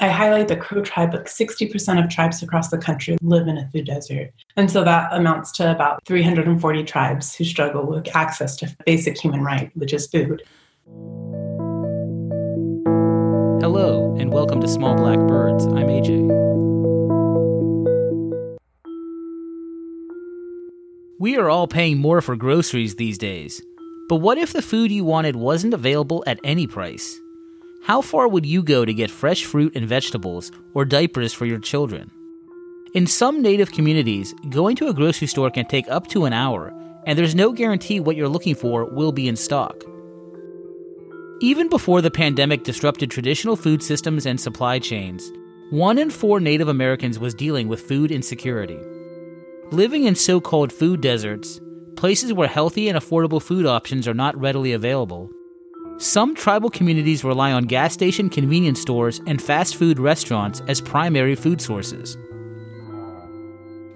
I highlight the Crow tribe, but 60% of tribes across the country live in a food desert. And so that amounts to about 340 tribes who struggle with access to basic human right, which is food. Hello, and welcome to Small Black Birds. I'm AJ. We are all paying more for groceries these days. But what if the food you wanted wasn't available at any price? How far would you go to get fresh fruit and vegetables or diapers for your children? In some native communities, going to a grocery store can take up to an hour, and there's no guarantee what you're looking for will be in stock. Even before the pandemic disrupted traditional food systems and supply chains, one in four Native Americans was dealing with food insecurity. Living in so called food deserts, places where healthy and affordable food options are not readily available, some tribal communities rely on gas station convenience stores and fast food restaurants as primary food sources.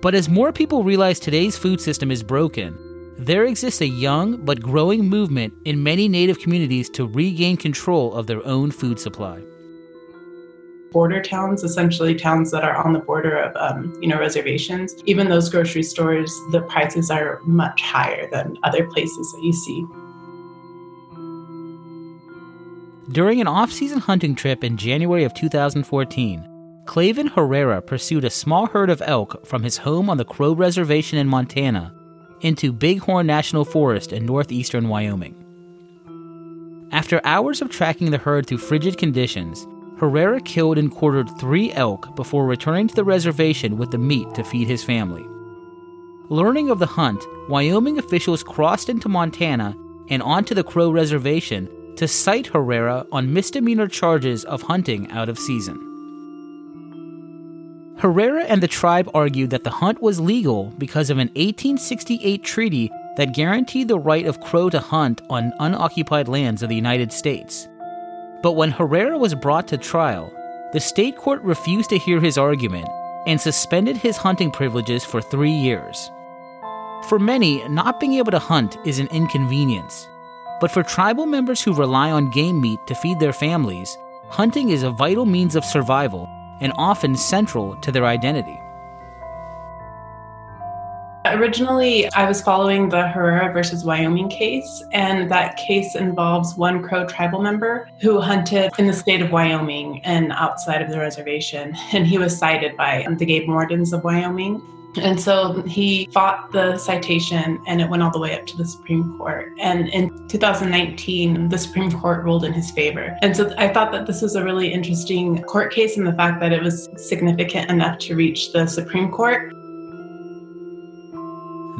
But as more people realize today's food system is broken, there exists a young but growing movement in many Native communities to regain control of their own food supply. Border towns, essentially towns that are on the border of, um, you know, reservations. Even those grocery stores, the prices are much higher than other places that you see. During an off season hunting trip in January of 2014, Clayvin Herrera pursued a small herd of elk from his home on the Crow Reservation in Montana into Bighorn National Forest in northeastern Wyoming. After hours of tracking the herd through frigid conditions, Herrera killed and quartered three elk before returning to the reservation with the meat to feed his family. Learning of the hunt, Wyoming officials crossed into Montana and onto the Crow Reservation to cite Herrera on misdemeanor charges of hunting out of season. Herrera and the tribe argued that the hunt was legal because of an 1868 treaty that guaranteed the right of Crow to hunt on unoccupied lands of the United States. But when Herrera was brought to trial, the state court refused to hear his argument and suspended his hunting privileges for three years. For many, not being able to hunt is an inconvenience. But for tribal members who rely on game meat to feed their families, hunting is a vital means of survival and often central to their identity. Originally, I was following the Herrera versus Wyoming case, and that case involves one Crow tribal member who hunted in the state of Wyoming and outside of the reservation. And he was cited by the game wardens of Wyoming. And so he fought the citation and it went all the way up to the Supreme Court. And in 2019, the Supreme Court ruled in his favor. And so I thought that this was a really interesting court case and the fact that it was significant enough to reach the Supreme Court.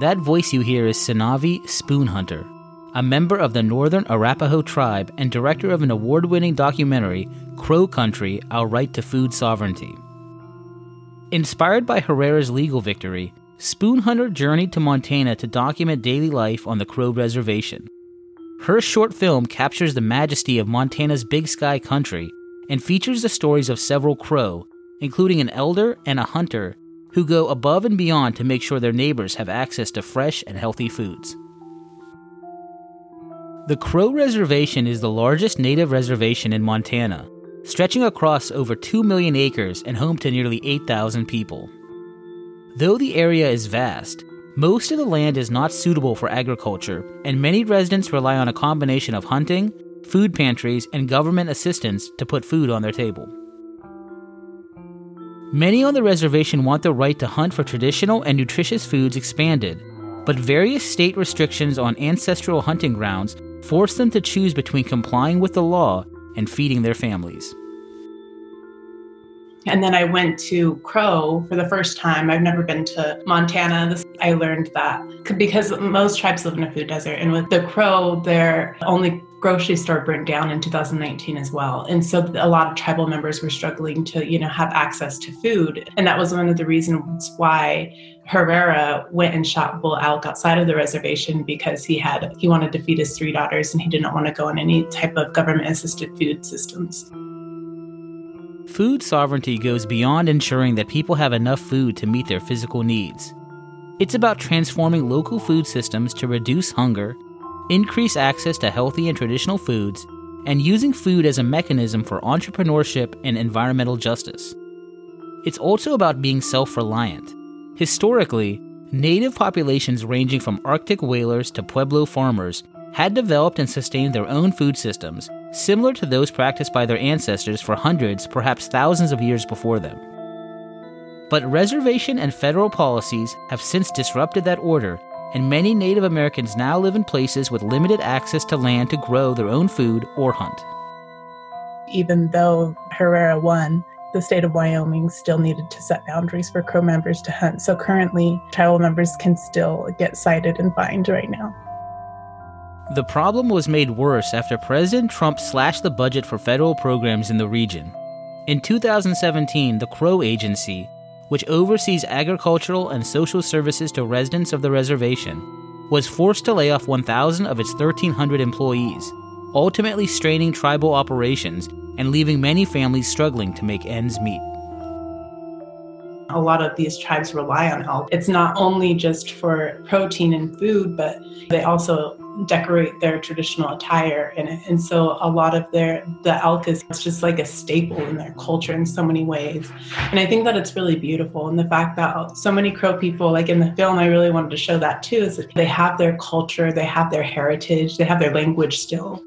That voice you hear is Sanavi Spoonhunter, a member of the Northern Arapaho tribe and director of an award winning documentary, Crow Country Our Right to Food Sovereignty. Inspired by Herrera's legal victory, Spoonhunter journeyed to Montana to document daily life on the Crow Reservation. Her short film captures the majesty of Montana's Big Sky country and features the stories of several Crow, including an elder and a hunter, who go above and beyond to make sure their neighbors have access to fresh and healthy foods. The Crow Reservation is the largest native reservation in Montana stretching across over 2 million acres and home to nearly 8,000 people. Though the area is vast, most of the land is not suitable for agriculture, and many residents rely on a combination of hunting, food pantries, and government assistance to put food on their table. Many on the reservation want the right to hunt for traditional and nutritious foods expanded, but various state restrictions on ancestral hunting grounds force them to choose between complying with the law and feeding their families. And then I went to Crow for the first time. I've never been to Montana. I learned that because most tribes live in a food desert. And with the Crow, their only grocery store burned down in 2019 as well. And so a lot of tribal members were struggling to, you know, have access to food. And that was one of the reasons why Herrera went and shot bull elk outside of the reservation because he had he wanted to feed his three daughters and he didn't want to go on any type of government assisted food systems. Food sovereignty goes beyond ensuring that people have enough food to meet their physical needs. It's about transforming local food systems to reduce hunger, increase access to healthy and traditional foods, and using food as a mechanism for entrepreneurship and environmental justice. It's also about being self reliant. Historically, native populations ranging from Arctic whalers to Pueblo farmers had developed and sustained their own food systems, similar to those practiced by their ancestors for hundreds, perhaps thousands of years before them. But reservation and federal policies have since disrupted that order, and many Native Americans now live in places with limited access to land to grow their own food or hunt. Even though Herrera won, the state of Wyoming still needed to set boundaries for Crow members to hunt. So currently, tribal members can still get cited and fined right now. The problem was made worse after President Trump slashed the budget for federal programs in the region. In 2017, the Crow Agency, which oversees agricultural and social services to residents of the reservation, was forced to lay off 1,000 of its 1,300 employees, ultimately straining tribal operations and leaving many families struggling to make ends meet. A lot of these tribes rely on elk. It's not only just for protein and food, but they also decorate their traditional attire in it. And so a lot of their the elk is just like a staple in their culture in so many ways. And I think that it's really beautiful. And the fact that so many Crow people, like in the film, I really wanted to show that too, is that they have their culture, they have their heritage, they have their language still.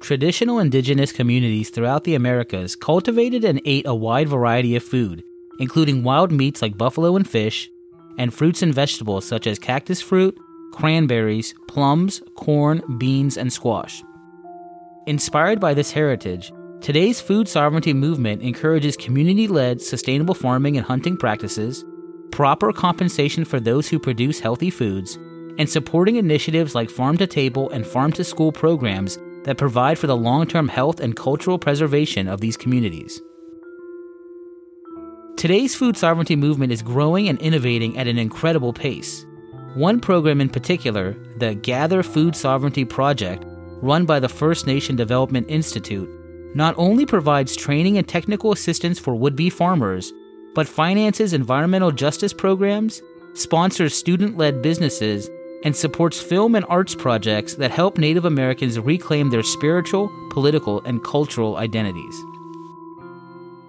Traditional indigenous communities throughout the Americas cultivated and ate a wide variety of food, including wild meats like buffalo and fish, and fruits and vegetables such as cactus fruit, cranberries, plums, corn, beans, and squash. Inspired by this heritage, today's food sovereignty movement encourages community led sustainable farming and hunting practices, proper compensation for those who produce healthy foods, and supporting initiatives like farm to table and farm to school programs that provide for the long term health and cultural preservation of these communities. Today's food sovereignty movement is growing and innovating at an incredible pace. One program in particular, the Gather Food Sovereignty Project, run by the First Nation Development Institute, not only provides training and technical assistance for would be farmers, but finances environmental justice programs, sponsors student led businesses, and supports film and arts projects that help Native Americans reclaim their spiritual, political, and cultural identities.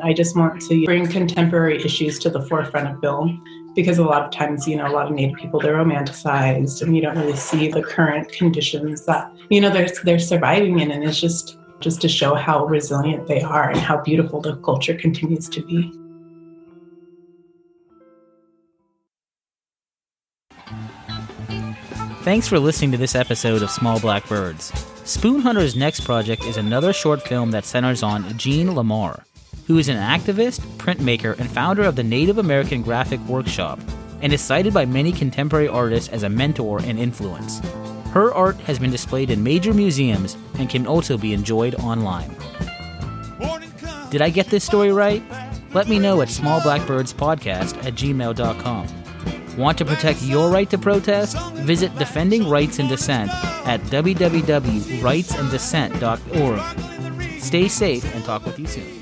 I just want to bring contemporary issues to the forefront of film because a lot of times, you know, a lot of Native people they're romanticized and you don't really see the current conditions that, you know, they're they're surviving in and it's just just to show how resilient they are and how beautiful the culture continues to be. Thanks for listening to this episode of Small Black Birds. Spoon Hunter's next project is another short film that centers on Jean LaMarr, who is an activist, printmaker, and founder of the Native American Graphic Workshop, and is cited by many contemporary artists as a mentor and influence. Her art has been displayed in major museums and can also be enjoyed online. Did I get this story right? Let me know at smallblackbirdspodcast at gmail.com. Want to protect your right to protest? Visit Defending Rights and Dissent at www.rightsanddissent.org. Stay safe and talk with you soon.